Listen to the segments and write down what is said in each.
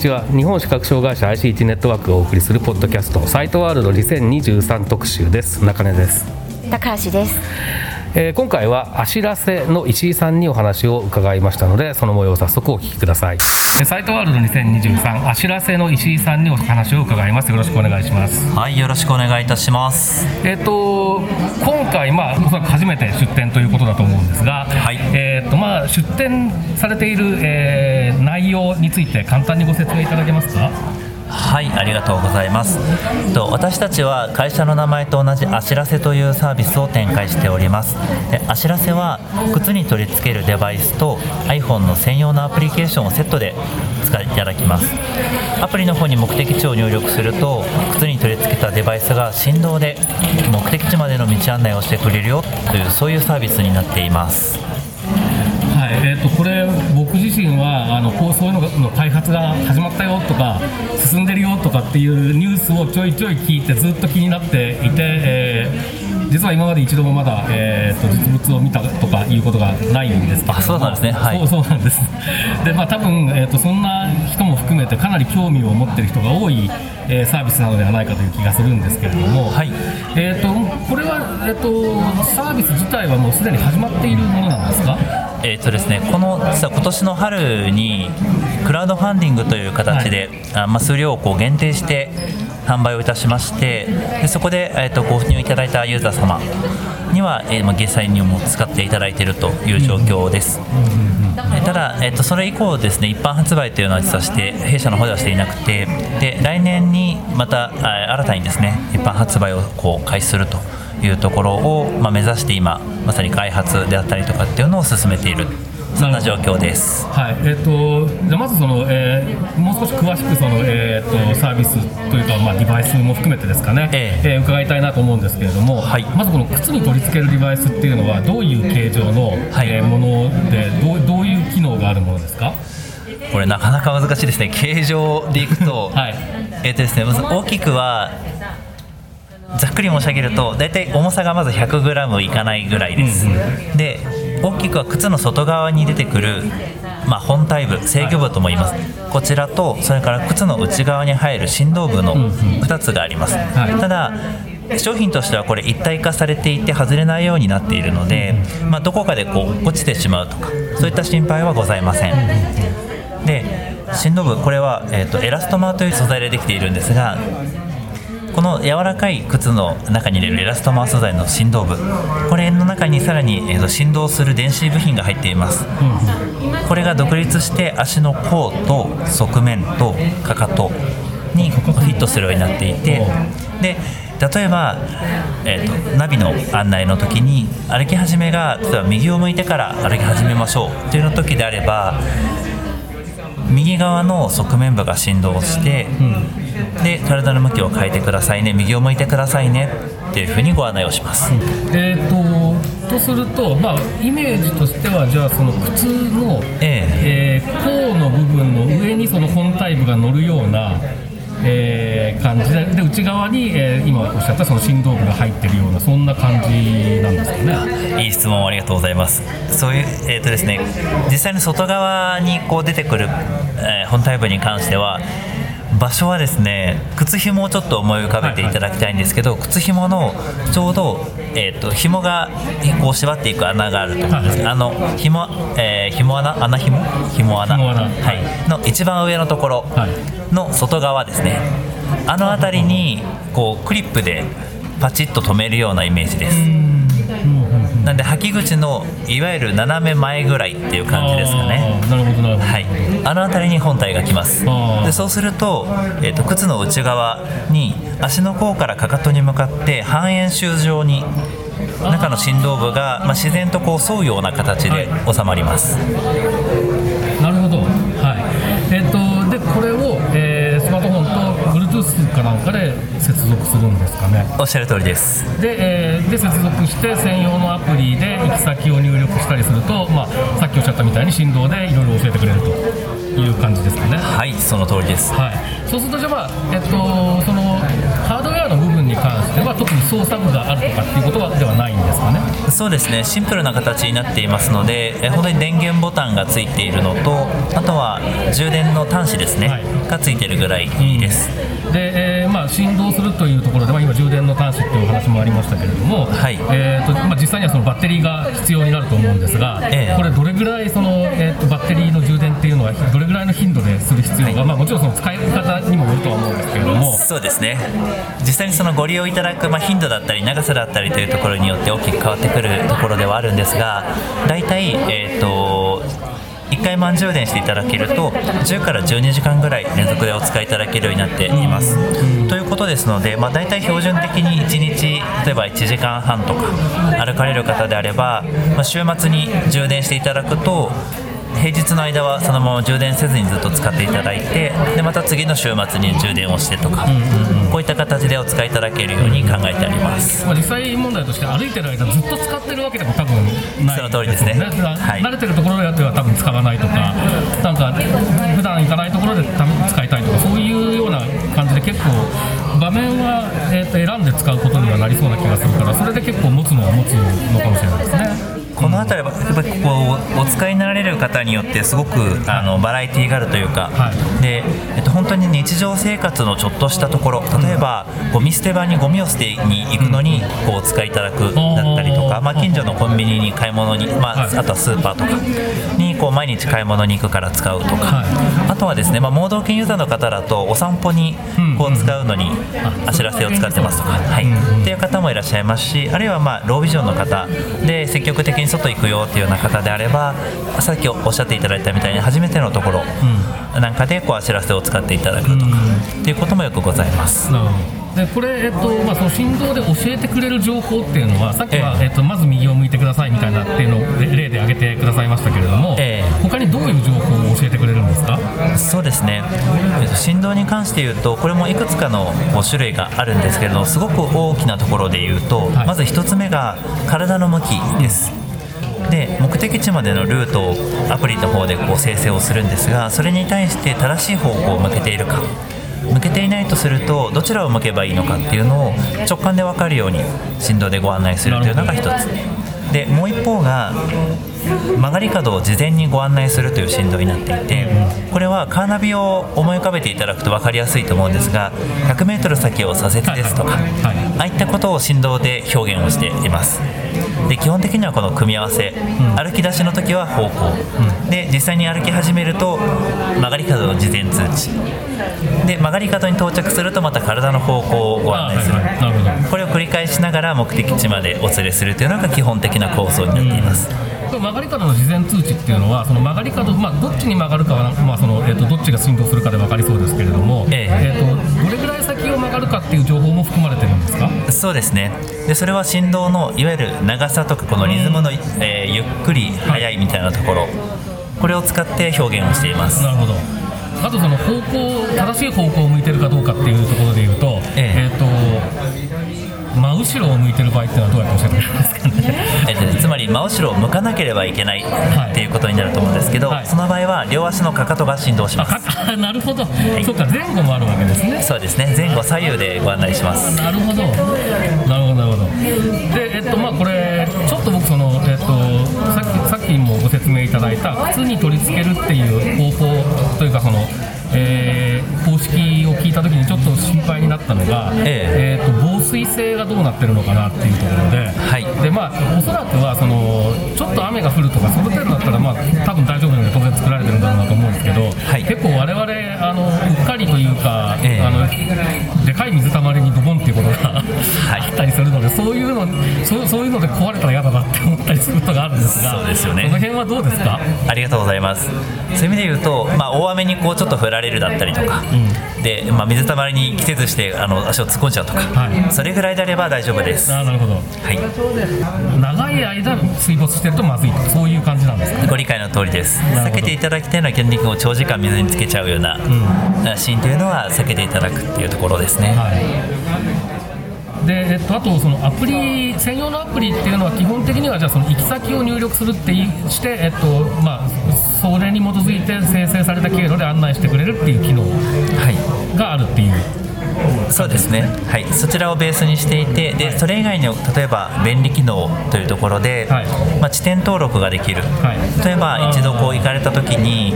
ちは。日本視覚障害者 ICT ネットワークがお送りするポッドキャストサイトワールド2023特集です。中根です、高橋です。えー今回はあしらせの石井さんにお話を伺いましたのでその模様を早速お聞きください。えーサイトワールド2023あしらせの石井さんにお話を伺います。よろしくお願いします。はい、よろしくお願いいたします。えっ、と今回まあおそらく初めて出展ということだと思うんですが、はい。えっ、とまあ出展されている、えー内容について簡単にご説明いただけますか？はい、ありがとうございます。と私たちは会社の名前と同じあしらせというサービスを展開しております。であしらせは靴に取り付けるデバイスと iPhone の専用のアプリケーションをセットで使っていただきます。アプリの方に目的地を入力すると靴に取り付けたデバイスが振動で目的地までの道案内をしてくれるよというそういうサービスになっています。はいえー、とこれ、僕自身はあのこうそういうのの開発が始まったよとか進んでるよとかっていうニュースをちょいちょい聞いてずっと気になっていて、えー実は今まで一度もまだ、えー、と実物を見たとかいうことがないんですけれどそうなんですね。はい。そうそうなんです。で、まあ、多分、えー、とそんな人も含めてかなり興味を持ってる人が多い、えーサービスなのではないかという気がするんですけれども、はい。えー、とこれは、えー、とサービス自体はもうすでに始まっているものなんですか？えーとですね、この実は今年の春にクラウドファンディングという形で、あまあ、数量をこう限定して販売をいたしましてでそこで、えー、とご入いただいたユーザー様には、えーまあ、実際にも使っていただいているという状況です、えーただ、えー、とそれ以降ですね一般発売というのは実はして弊社の方ではしていなくてで来年にまたあ新たにですね一般発売をこう開始するというところを、まあ、目指して今まさに開発であったりとかっていうのを進めているそんな状況です。はい。えー、とじゃあまずその、えーもう少し詳しくその、えー、とサービスというか、まあ、デバイスも含めてですかね、ええ。ー伺いたいなと思うんですけれども、はい。まずこの靴に取り付けるデバイスっていうのはどういう形状の、はい。えーものでどうどういう機能があるものですか？これなかなか難しいですね。形状でいくと、はい。えっ、とですねまず大きくはざっくり申し上げると大体重さがまず 100g いかないぐらいです、で大きくは靴の外側に出てくる、まあ、本体部制御部とも言います、こちらとそれから靴の内側に入る振動部の2つがあります、はい。ただ商品としてはこれ一体化されていて外れないようになっているので、まあ、どこかでこう落ちてしまうとかそういった心配はございません、で振動部これは、えー、とエラストマーという素材でできているんですがこの柔らかい靴の中に入れるエラストマー素材の振動部。これの中にさらに、えーと振動する電子部品が入っています、これが独立して足の甲と側面とかかとにフィットするようになっていてで例えば、えーとナビの案内の時に歩き始めが例えば右を向いてから歩き始めましょうというの時であれば右側の側面部が振動して、で体の向きを変えてくださいね。右を向いてくださいね。っていうふうにご案内をします、えー、ととすると、まあ、イメージとしてはじゃあその靴の、ええ。ー甲の部分の上にその本体部が乗るような、えー感じ。でで内側に、えー今おっしゃったその振動部が入ってるようなそんな感じなんですかね。いい質問ありがとうございます。そういう、えーとですね、実際に外側にこう出てくる、えー本体部に関しては場所はですね靴紐をちょっと思い浮かべていただきたいんですけど、靴紐のちょうど、えー、と紐がこう縛っていく穴があると。思うんです、はい。あの紐,、えー紐穴？穴紐？紐穴。はい、の一番上のところはい。の外側ですね。あの辺りにこうクリップでパチッと止めるようなイメージですなんで履き口のいわゆる斜め前ぐらいっていう感じですかね。なるほどなるほど。はい、あの辺りに本体が来ます。でそうすると,、えー、と靴の内側に足の甲からかかとに向かって半円周状に中の振動部が、まあ、自然とこう沿うような形で収まります、なと Bluetooth かなんかで接続するんですかね。おっしゃる通りです。で,、えーで接続して専用のアプリで行き先を入力したりすると、まあ、さっきおっしゃったみたいに振動でいろいろ教えてくれるという感じですかね。はいその通りです。はい、そうするとじゃあ、まあえっと、そのハードウェアの部分に関しては特に操作部があるとかっていうことはではないんですかね。そうですね。シンプルな形になっていますのでえ本当に電源ボタンがついているのとあとは充電の端子ですね、はい。がついているぐらいです、で、えーまあ、振動するというところで、まあ、今、充電の端子っていうお話もありましたけれども、はい。えーとまあ、実際にはそのバッテリーが必要になると思うんですが、ええ。これ、どれぐらいその、えーとバッテリーの充電っていうのは、どれぐらいの頻度でする必要が、まあ、もちろんその使い方にもよるとは思うんですけれども。そうですね。実際にそのご利用いただく、まあ、頻度だったり長さだったりというところによって大きく変わってくるところではあるんですが大体、えー、と1回満充電していただけると10から12時間ぐらい連続でお使いいただけるようになっています。ということですので、まあ、大体標準的に1日例えば1時間半とか歩かれる方であれば、まあ、週末に充電していただくと平日の間はそのまま充電せずにずっと使っていただいてでまた次の週末に充電をしてとか、こういった形でお使いいただけるように考えてあります。まあ、実際問題として歩いてる間ずっと使ってるわけでも多分ない。その通りですね。だからはい。慣れてるところでは多分使わないとかなんか普段行かないところで多分使いたいとかそういうような感じで結構場面は、えーと選んで使うことにはなりそうな気がするからそれで結構持つのは持つのかもしれないですね。この辺りはやっぱりこうお使いになられる方によってすごくあのバラエティーがあるというか、はい。でえっと、本当に日常生活のちょっとしたところ例えばゴミ捨て場にゴミを捨てに行くのにこうお使いいただくだったりとか、まあ、近所のコンビニに買い物に、まあはい。あとはスーパーとかにこう毎日買い物に行くから使うとか、はあとはですね、まあ、盲導犬ユーザーの方だとお散歩にこう使うのにあ知らせを使ってますとか、はい。っていう方もいらっしゃいますしあるいはまあロービジョンの方。で積極的に外行くよっていうような方であればさっきおっしゃっていただいたみたいに初めてのところなんかでこうあ知らせを使っていただくとかっていうこともよくございます。でこれ、えっとまあ、その振動で教えてくれる情報っていうのはさっきは、ええ。えっと、まず右を向いてくださいみたいなっていうのを例例で挙げてくださいましたけれども、ええ。他にどういう情報を教えてくれるんですか？そうですね、えっと振動に関して言うとこれもいくつかの種類があるんですけれどすごく大きなところで言うと、はい。まず1つ目が体の向きです。で目的地までのルートをアプリの方でこう生成をするんですがそれに対して正しい方向を向けているか。向けていないとするとどちらを向けばいいのかっていうのを直感で分かるように振動でご案内するというのが一つでもう一方が曲がり角を事前にご案内するという振動になっていてこれはカーナビを思い浮かべていただくと分かりやすいと思うんですが 100m 先を左折ですとかああいったことを振動で表現をしています。で基本的にはこの組み合わせ、歩き出しの時は方向、で実際に歩き始めると曲がり角の事前通知。で曲がり角に到着するとまた体の方向をご案内する、これを繰り返しながら目的地までお連れするというのが基本的な構想になっています、曲がり角の事前通知っていうのはその曲がり角、まあ、どっちに曲がるかは、まあそのえっとどっちが振動するかで分かりそうですけれども、ええ。っとどれぐらい先を曲がるかっていう情報も含まれてるんですか？そうですね。でそれは振動のいわゆる長さとかこのリズムの、えーゆっくり速いみたいなところ。これを使って表現をしています。なるほど。あとその方向正しい方向を向いてるかどうかっていうところで言うと,、え。えっと真後ろを向いてる場合ってのはどうやって教えてくれるんですかね。えつまり真後ろを向かなければいけないっていうことになると思うんですけど、はい。その場合は両足のかかとが振動しあます。なるほど、そうか前後もあるわけですね。そうですね。前後左右でご案内します。なるほど、なるほど、なるほど。で、えっと、まあ、これ、ちょっと僕、その、えっと、さっき、さっきもご説明いただいた、靴に取り付けるっていう方法というか、その。えー公式を聞いたときにちょっと心配になったのが、ええ。ーと防水性がどうなってるのかなっていうところで、はい。でまあ、おそらくはそのちょっと雨が降るとかその程度だったら、まあ、多分大丈夫なので当然作られてるんだろうなと思うんですけど、い。結構我々あのうっかりというか、ええ。あのでかい水たまりにドボンっていうことが、い。あったりするのでそういうのそうそういうので壊れたら嫌だなって思ったりすすことがあるんですがそうですよね。この辺はどうですか？ありがとうございます。そういう意味で言うと、まあ、大雨にこうちょっと降られるだったりとか、で、まあ、水たまりに季節してあの足を突っ込んじゃうとか、はい。それぐらいであれば大丈夫です。なるほど。はい。長い間水没してるとまずいと。そういう感じなんですか？ご理解の通りです。避けていただきたいのは基本的に長時間水につけちゃうような、シーンというのは避けていただくっていうところですね、はい、で、えっと、あとそのアプリ専用のアプリっていうのは基本的にはじゃあその行き先を入力するっていして、えっとまあ、それに基づいて生成された経路で案内してくれるっていう機能はい。があるっていう。そうですね、はい、そちらをベースにしていてでそれ以外に例えば便利機能というところで、はい。まあ、地点登録ができる、はい。例えば一度こう行かれた時に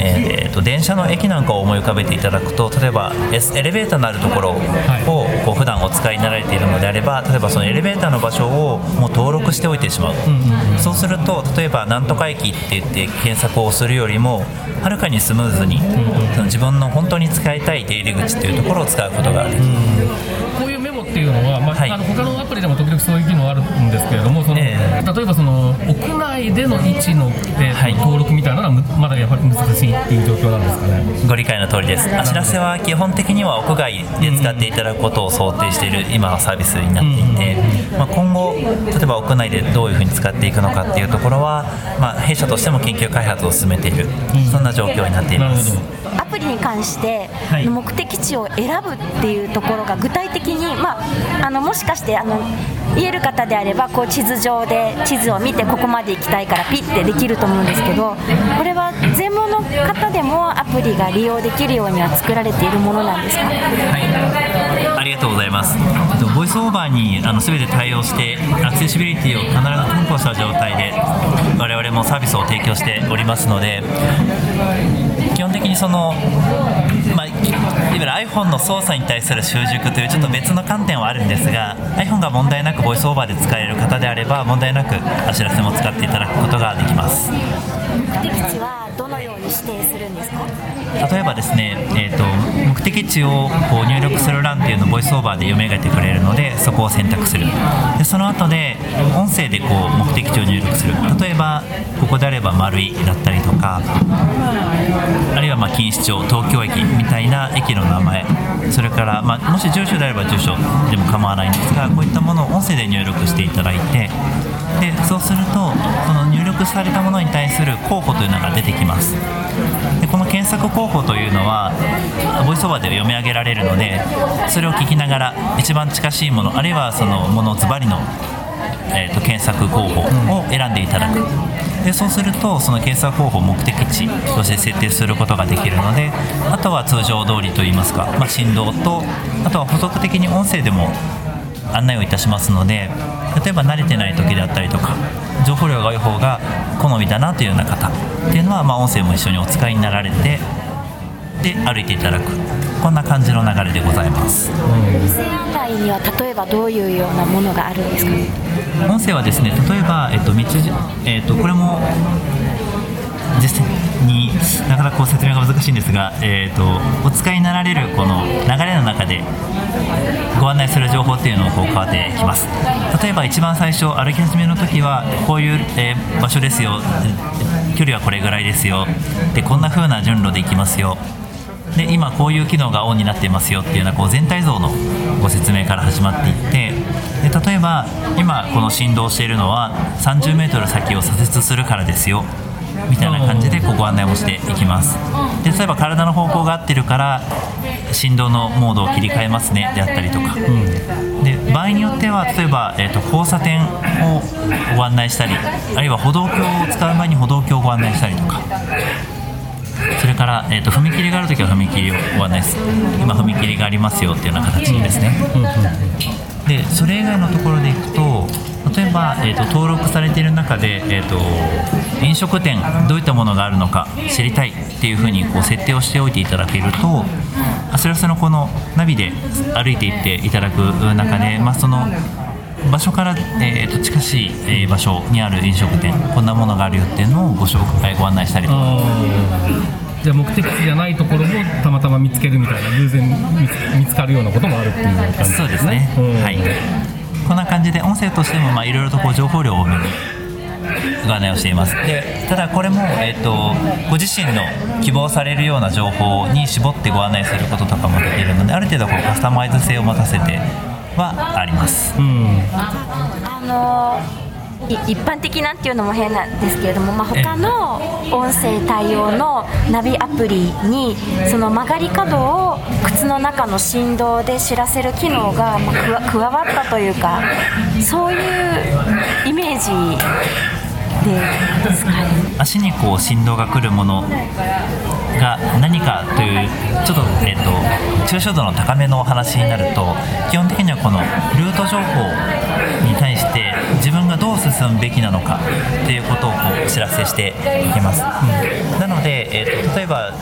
えーえーと電車の駅なんかを思い浮かべていただくと例えばエレベーターのあるところをい。こう普段お使いになられているのであれば例えばそのエレベーターの場所をもう登録しておいてしまう、そうすると例えばなんとか駅って言って検索をするよりもはるかにスムーズに、その自分の本当に使いたい出入り口というところを使うことができる、こういうメモっていうのは、まあはい。あの他の屋内での位置の、えーはい。登録みたいなのはむまだやっぱり難しいっていう状況なんですかね。ご理解の通りです。あしらせは基本的には屋外で使っていただくことを想定している今はサービスになっていて、まあ、今後例えば屋内でどういうふうに使っていくのかっていうところは、まあ、弊社としても研究開発を進めている、そんな状況になっていますなるほどアプリに関して、はい。目的地を選ぶっていうところが具体的に、まあ、あのもしかしてあの言える方であればこう地図上で地図を見てここまで行きたいからピッてできると思うんですけどこれは全盲の方でもアプリが利用できるようには作られているものなんですか？ありがとうございます。えっとボイスオーバーにあの全て対応してアクセシビリティを必ず担保した状態で我々もサービスを提供しておりますので基本的にその、まあ、いわゆる iPhone の操作に対する習熟というちょっと別の観点はあるんですが iPhone が問題なくボイスオーバーで使える方であれば問題なくお知らせも使っていただくことができます。目的地はどのように指定するんですか？例えばですね、えー、と目的地をこう入力する欄っていうのをボイスオーバーで読み上げてくれるのでそこを選択する。でその後で音声でこう目的地を入力する。例えばここであれば丸いだったりとかあるいはま錦糸町東京駅みたいな駅の名前。それから、まあ、もし住所であれば住所でも構わないんですがこういったものを音声で入力していただいてでそうするとその入力されたものに対する候補というのが出てきます。でこの検索候補というのはボイスオーバーで読み上げられるのでそれを聞きながら一番近しいものあるいはそのものズバリの、えー、と検索候補を選んでいただく。でそうするとその検索方法を目的地として設定することができるのであとは通常通りといいますか、まあ、振動とあとは補足的に音声でも案内をいたしますので例えば慣れてない時であったりとか情報量が多い方が好みだなというような方っていうのは、まあ、音声も一緒にお使いになられてで歩いていただく。こんな感じの流れでございます。店案内には例えばどういうようなものがあるんですか？音声はですね例えば、えっと道じえっとこれも実際になかなかこう説明が難しいんですが、えっとお使いになられるこの流れの中でご案内する情報っていうのをこう変わってきます。例えば一番最初歩き始めの時はこういう、えー場所ですよ距離はこれぐらいですよでこんな風な順路で行きますよで今こういう機能がオンになっていますよっていうようなこう全体像のご説明から始まっていってで例えば今この振動しているのは 30m 先を左折するからですよみたいな感じでこうご案内もしていきます。で例えば体の方向が合ってるから振動のモードを切り替えますね。であったりとか、で場合によっては例えば、えー、と交差点をご案内したりあるいは歩道橋を使う前に歩道橋をご案内したりとか。それから、えー、と踏切があるときは踏切をご案内する今踏切がありますよっていうような形ですね、でそれ以外のところでいくと例えば、えー、と登録されている中で、えー、と飲食店どういったものがあるのか知りたいっていうふうにこう設定をしておいていただけるとあそれはそのこのナビで歩いていっていただく中で、まあ、その場所から、えー、と近しい、えー場所にある飲食店こんなものがあるよっていうのをご紹介ご案内したりとか。じゃあ目的地じゃないところもたまたま見つけるみたいな偶然見つ見つかるようなこともあるっていう感じですね。そうですね、うん。はいこんな感じで音声としてもいろいろとこう情報量を多めにご案内をしていますでただこれも、えーと、ご自身の希望されるような情報に絞ってご案内することとかもできるのである程度こうカスタマイズ性を持たせてはあります。うんあのー一般的なっていうのも変なんですけれども、まあ、他の音声対応のナビアプリにその曲がり角を靴の中の振動で知らせる機能がま加わったというかそういうイメージですかね。足にこう振動が来るものが何かというちょっと,、えーと、抽象度の高めの話になると基本的にはこのルート情報に対してどう進むべきなのかということをこうお知らせしていきます、うん、なので、えーと例えば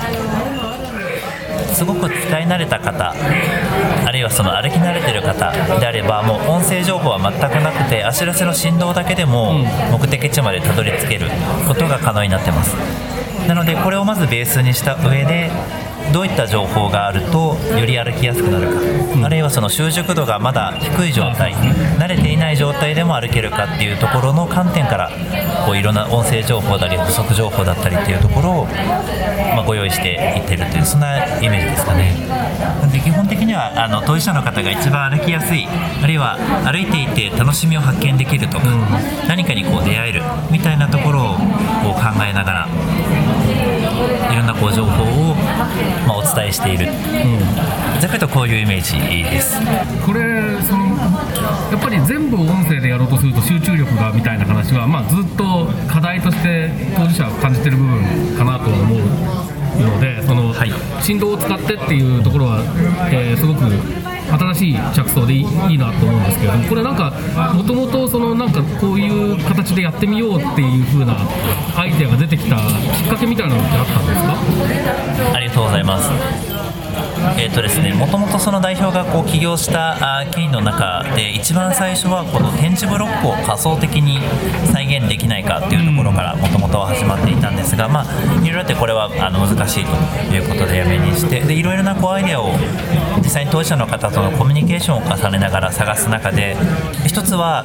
すごく使い慣れた方あるいはその歩き慣れてる方であればもう音声情報は全くなくて足らせの振動だけでも目的地までたどり着けることが可能になってます。なのでこれをまずベースにした上でどういった情報があるとより歩きやすくなるか、うん、あるいはその習熟度がまだ低い状態慣れていない状態でも歩けるかっていうところの観点からこういろんな音声情報だり補足情報だったりっていうところを、まあ、ご用意していってるというそんなイメージですかね。で基本的にはあの当事者の方が一番歩きやすいあるいは歩いていて楽しみを発見できるとか、うん、何かにこう出会えるみたいなところをこう考えながらいろんなこう情報を、まあ、お伝えしている、うん、ざっくりとこういうイメージです。これそのやっぱり全部音声でやろうとすると集中力がみたいな話は、まあ、ずっと課題として当事者は感じてる部分かなと思うのでその、はい、振動を使ってっていうところは、えー、すごく新しい着想でいいなと思うんですけれどもこれなんかもともとそのなんかこういう形でやってみようっていう風なアイデアが出てきたきっかけみたいなのってあったんですか？ありがとうございますえーとですね、もともとその代表がこう起業した経緯の中で一番最初はこの展示ブロックを仮想的に再現できないかっていうところからもともとは始まっていたんですが、まあ、いろいろあってこれはあの難しいということでやめにしてでいろいろなこうアイデアを実際に当事者の方とのコミュニケーションを重ねながら探す中で一つは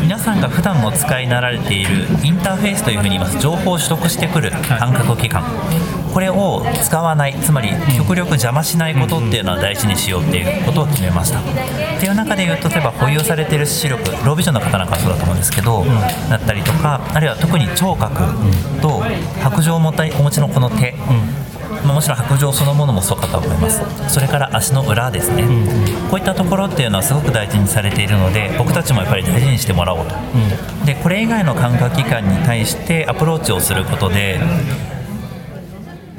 皆さんが普段も使いなられているインターフェースというふうに言います。情報を取得してくる感覚器官これを使わないつまり極力邪魔しないことっていうのは大事にしようっていうことを決めました。っていう中で言うと例えば保有されてる視力ロービジョンの方なんかそうだと思うんですけど、だったりとかあるいは特に聴覚と白状をお持ちのこの手、ま、もちろん白状そのものもそうかと思います。それから足の裏ですね、うん、こういったところっていうのはすごく大事にされているので僕たちもやっぱり大事にしてもらおうと、うん、でこれ以外の感覚器官に対してアプローチをすることで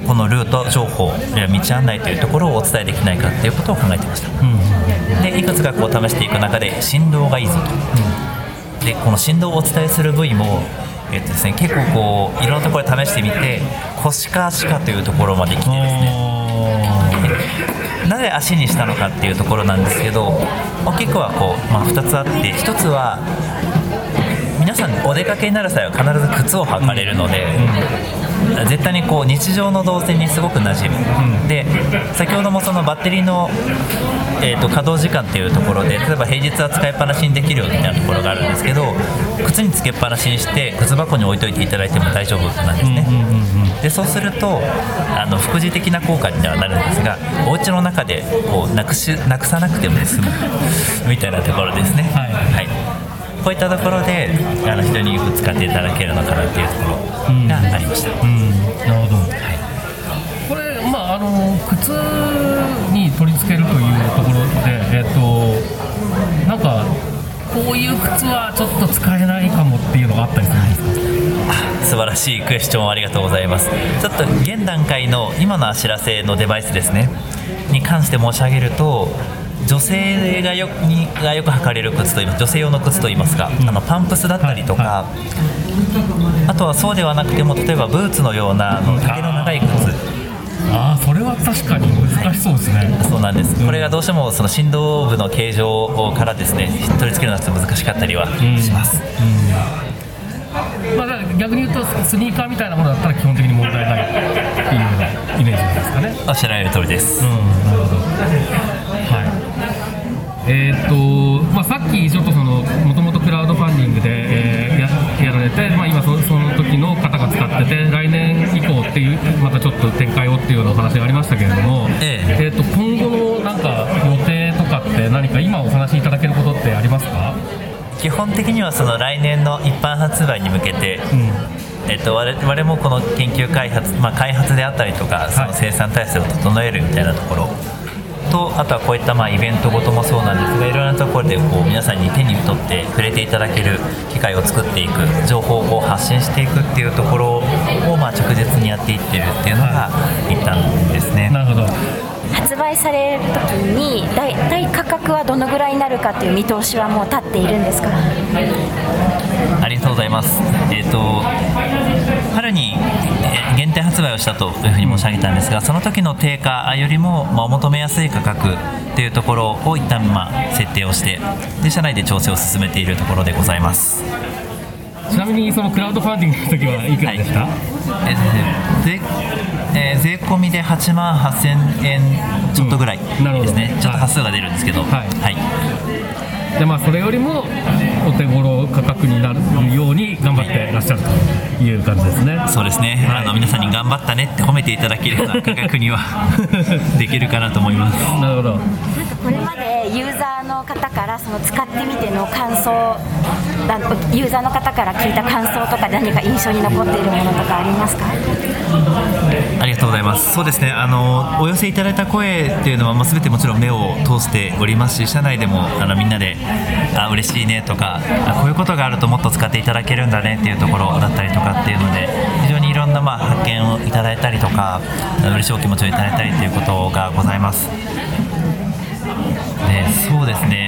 このルート情報や道案内というところをお伝えできないかっていうことを考えてました、うん、でいくつかこう試していく中で振動がいいぞと、うん、でこの振動をお伝えする部位もえっとですね、結構こういろんなところで試してみて腰か足かというところまで来てですね。なぜ足にしたのかっていうところなんですけど大きくはこう、まあ、2つあって1つは皆さんお出かけになる際は必ず靴を履かれるので、うん、絶対にこう日常の動線にすごく馴染む、うん、で先ほどもそのバッテリーの、えーと、稼働時間っていうところで例えば平日は使いっぱなしにできるよみたいなところがあるんですけど靴につけっぱなしにして靴箱に置いといていただいても大丈夫なんですね、でそうするとあの副次的な効果にはなるんですがお家の中でこうなくしなくさなくても済む。みたいなところですね。はい、はいこういったところであの人によく使っていただけるのかなっていうところがありました、うん、うん、なるほど、はい、これまああの靴に取り付けるというところでえっ、となんかこういう靴はちょっと使えないかもっていうのがあったりするんですか？素晴らしいクエスチョンありがとうございます。ちょっと現段階の今のあしらせのデバイスですね。に関して申し上げると女性がよにがよく履かれる靴といいます女性用の靴といいますか、うん、あのパンプスだったりとか、はいはい、あとはそうではなくても例えばブーツのようなあの丈の長い靴。ああそれは確かに難しそうですね。そうなんです、うん、これがどうしてもその振動部の形状からですね取り付けるのは難しかったりはします、まあ、逆に言うとスニーカーみたいなものだったら基本的に問題ないっていうようなイメージですかね。おっしゃられる通りです、うん、なるほどえーとまあ、さっきちょっとそのもともとクラウドファンディングで、えー、ややられて、まあ、まあ、そその時の方が使ってて来年以降っていうまたちょっと展開をっていうようなお話がありましたけれども、ええ。ーと今後のなんか予定とかって何か今お話しいただけることってありますか、基本的にはその来年の一般発売に向けて、うん。えっと、我々もこの研究開発、まあ、開発であったりとかその生産体制を整えるみたいなところとあとはこういったまあイベントごともそうなんですがいろいろなところでこう皆さんに手に取って触れていただける機会を作っていく情報を発信していくっていうところをまあ直接にやっていってるっていうのが一旦ですね。なるほど発売される時に大大価格はどのぐらいになるかという見通しはもう立っているんですか？ありがとうございます。えっ、と春にえー限定発売をしたというふうに申し上げたんですが、その時の定価よりもまあお求めやすい価格というところを一旦まあ設定をして、で社内で調整を進めているところでございます。ちなみにそのクラウドファンディングの時はいくらでした、えーでえー税込みで8万8000円ちょっとぐらいですね、ちょっと端数が出るんですけど、はい。はい。でまあ、それよりもお手頃価格になるように頑張ってらっしゃるという感じですね。そうですね、はいあの皆さんに頑張ったねって褒めていただけるような 価格にはできるかなと思います。なるほどなんかこれまでユーザーの方からその使ってみての感想だユーザーの方から聞いた感想とかで何か印象に残っているものとかありますか？ありがとうございます。そうですね。あのお寄せいただいた声っていうのはまあ全てもちろん目を通しておりますし、社内でもあのみんなであ嬉しいねとか、あこういうことがあるともっと使っていただけるんだねっていうところだったりとかっていうので、非常にいろんなまあ発見をいただいたりとか、嬉しいお気持ちをいただいたりということがございます。ね、そうですね。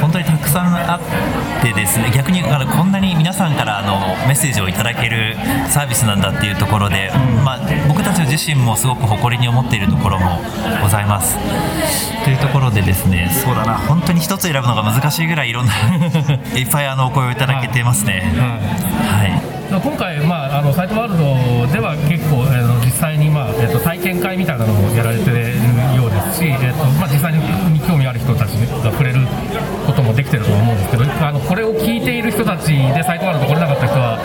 本当にたくさんあってですね逆にあのこんなに皆さんからあのメッセージをいただけるサービスなんだっていうところで、まあ、僕たち自身もすごく誇りに思っているところもございます。というところでですねそうだな。本当に一つ選ぶのが難しいぐらいいろんな いっぱいあのお声をいただけてますね。はい。はい。今回、まあ、あのサイトワールドでは結構、あの実際に、まあえっと体験会みたいなのもやられているようですし、えっとまあ、実際に興味人たちが触れることもできてると思うんですけどあのこれを聞いている人たちでサイトワールド来れなかった人は、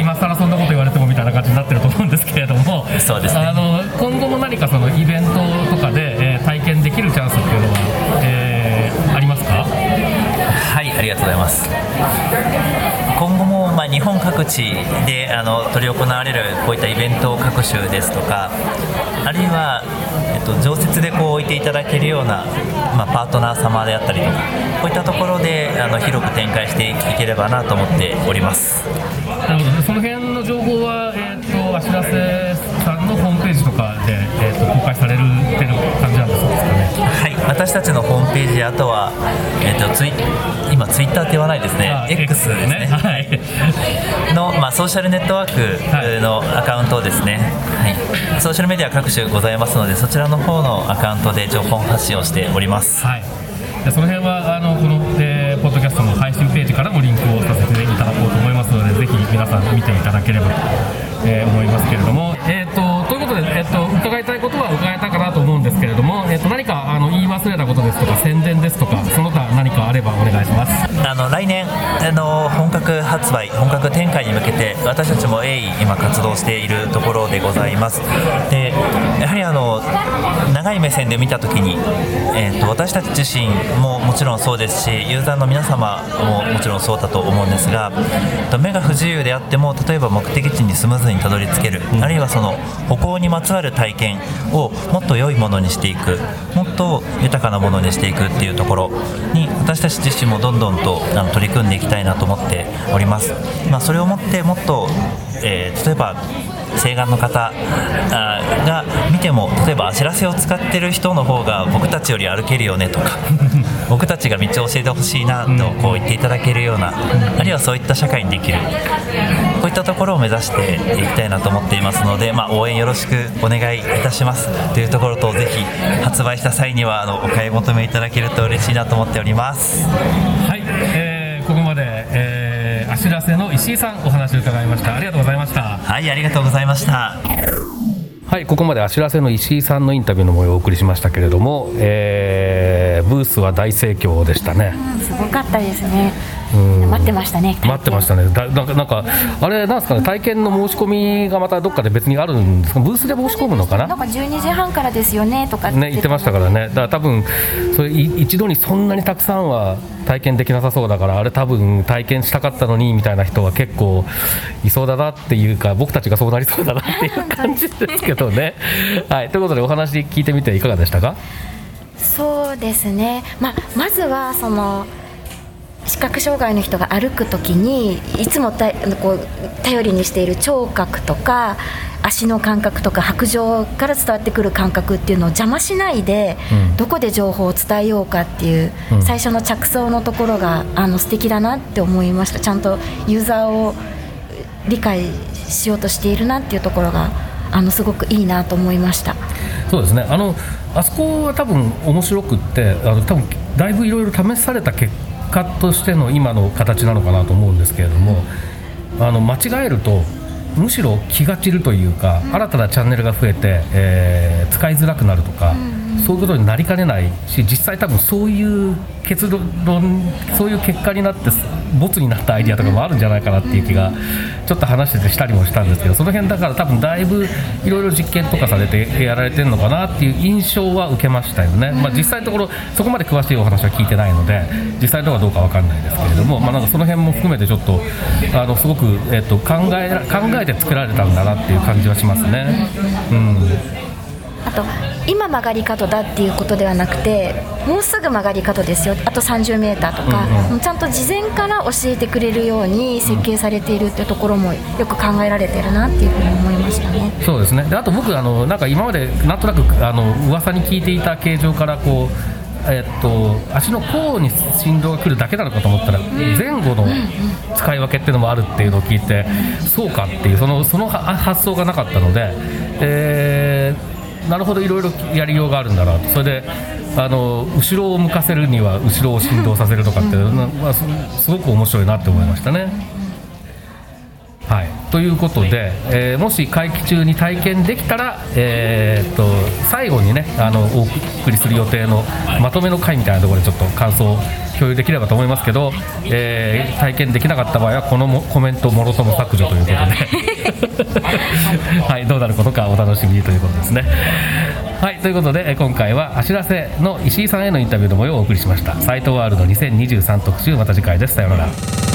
今更そんなこと言われてもみたいな感じになってると思うんですけれどもそうですね。あの今後も何かそのイベントとかで、えー体験できるチャンスっていうのは、えーありますか？はい、ありがとうございます。今後も、まあ、日本各地であの執り行われるこういったイベント各種ですとか、あるいは、えっと、常設でこう置いていただけるような、まあ、パートナー様であったりとか、こういったところであの広く展開していければなと思っております。なるほどねその辺の情報は、えー、と芦田瀬さんのホームページとかで、えー、と公開されるってる感じなんですかね。はい、私たちのホームページ、あとは、えっとツイ今、ツイッターって言わないですね。あ、X ですね。はい、の、まあ、ソーシャルネットワークのアカウントですね、はい、ソーシャルメディア各種ございますのでそちらの方のアカウントで情報発信をしております。はい、でその辺はあのこの、えーポッドキャストの配信ページからもリンクをさせていただこうと思いますのでぜひ皆さん見ていただければと、えー思いますけれども、えー、と何かあの言い忘れたことですとか宣伝ですとかその他何かあればお願いします。あの来年あの本格発売本格展開に向けて私たちも鋭意今活動しているところでございます。でやはりあの長い目線で見たときに、えー、と私たち自身ももちろんそうですしユーザーの皆様ももちろんそうだと思うんですがと目が不自由であっても例えば目的地にスムーズにたどり着ける、あるいはその歩行にまつわる体験をもっと良いものにしていくもっと豊かなものにしていくっていうところに私たち自身もどんどんとあの取り組んでいきたいなと思っております、まあ、それをもってもっと、えー例えば請願の方が見ても例えば知らせを使ってる人の方が僕たちより歩けるよねとか。僕たちが道を教えてほしいなとこう言っていただけるようなあるいはそういった社会にできる。こういったところを目指していきたいなと思っていますので、まあ、応援よろしくお願いいたします。というところとぜひ発売した際にはあのお買い求めいただけると嬉しいなと思っておりますえー、あしらせの石井さんお話を伺いました。ありがとうございました。はいありがとうございました。はいここまであしらせの石井さんのインタビューの模様をお送りしましたけれども、えーブースは大盛況でしたね。すごかったですね。うん待ってましたね。待ってましたね。だなんかなんかあれなんですかね。体験の申し込みがまたどっかで別にあるんですか？ブースで申し込むのかな？なんか12時半からですよねとかね、言ってましたからね、だから多分それい一度にそんなにたくさんは体験できなさそうだから、あれ、多分体験したかったのにみたいな人は結構いそうだなっていうか、僕たちがそうなりそうだなっていう感じですけどね。はい、ということで、お話聞いてみて、いかがでしたか？そうですね、まあ、まずはその視覚障害の人が歩くときにいつもたこう頼りにしている聴覚とか足の感覚とか白状から伝わってくる感覚っていうのを邪魔しないで、うん。どこで情報を伝えようかっていう、うん。最初の着想のところがあの素敵だなって思いました。ちゃんとユーザーを理解しようとしているなっていうところがあのすごくいいなと思いました。そうですね。あのあそこは多分面白くってあの多分だいぶいろいろ試された結家としての今の形なのかなと思うんですけれどもあの間違えるとむしろ気が散るというか、新たなチャンネルが増えて、えー使いづらくなるとか、そういうことになりかねないし実際多分そういう結論そういう結果になってボツになったアイディアとかもあるんじゃないかなっていう気がちょっと話しててしたりもしたんですけどその辺だから多分だいぶいろいろ実験とかされてやられてるのかなっていう印象は受けましたよね、まあ、実際のところそこまで詳しいお話は聞いてないので実際のところはどうかわかんないですけれども、まあ、なんかその辺も含めてちょっとあのすごく、えっと考えら考えて作られたんだなっていう感じはしますね。うんあと今曲がり角だっていうことではなくてもうすぐ曲がり角ですよあと30メーターとか、うんうんちゃんと事前から教えてくれるように設計されているっていうところもよく考えられてるなっていうふうに思いましたね。そうですねであと僕あのなんか今までなんとなくあの噂に聞いていた形状からこうえっと、足の甲に振動が来るだけなのかと思ったら前後の使い分けっていうのもあるっていうのを聞いてそうかっていうそのそのは発想がなかったので、えーなるほどいろいろやりようがあるんだなとそれであの後ろを向かせるには後ろを振動させるとかっていうのは、まあ、すすごく面白いなって思いましたね。はい、ということで、えーもし会期中に体験できたら、えーっと最後にねあのお送りする予定のまとめの回みたいなところでちょっと感想を共有できればと思いますけど、えー体験できなかった場合はこのもコメントもろとも削除ということで、はい、どうなることかお楽しみにということですね。はい、ということでえー今回はあしらせの石井さんへのインタビューの模様をお送りしました。サイトワールド2023特集また次回です。さようなら。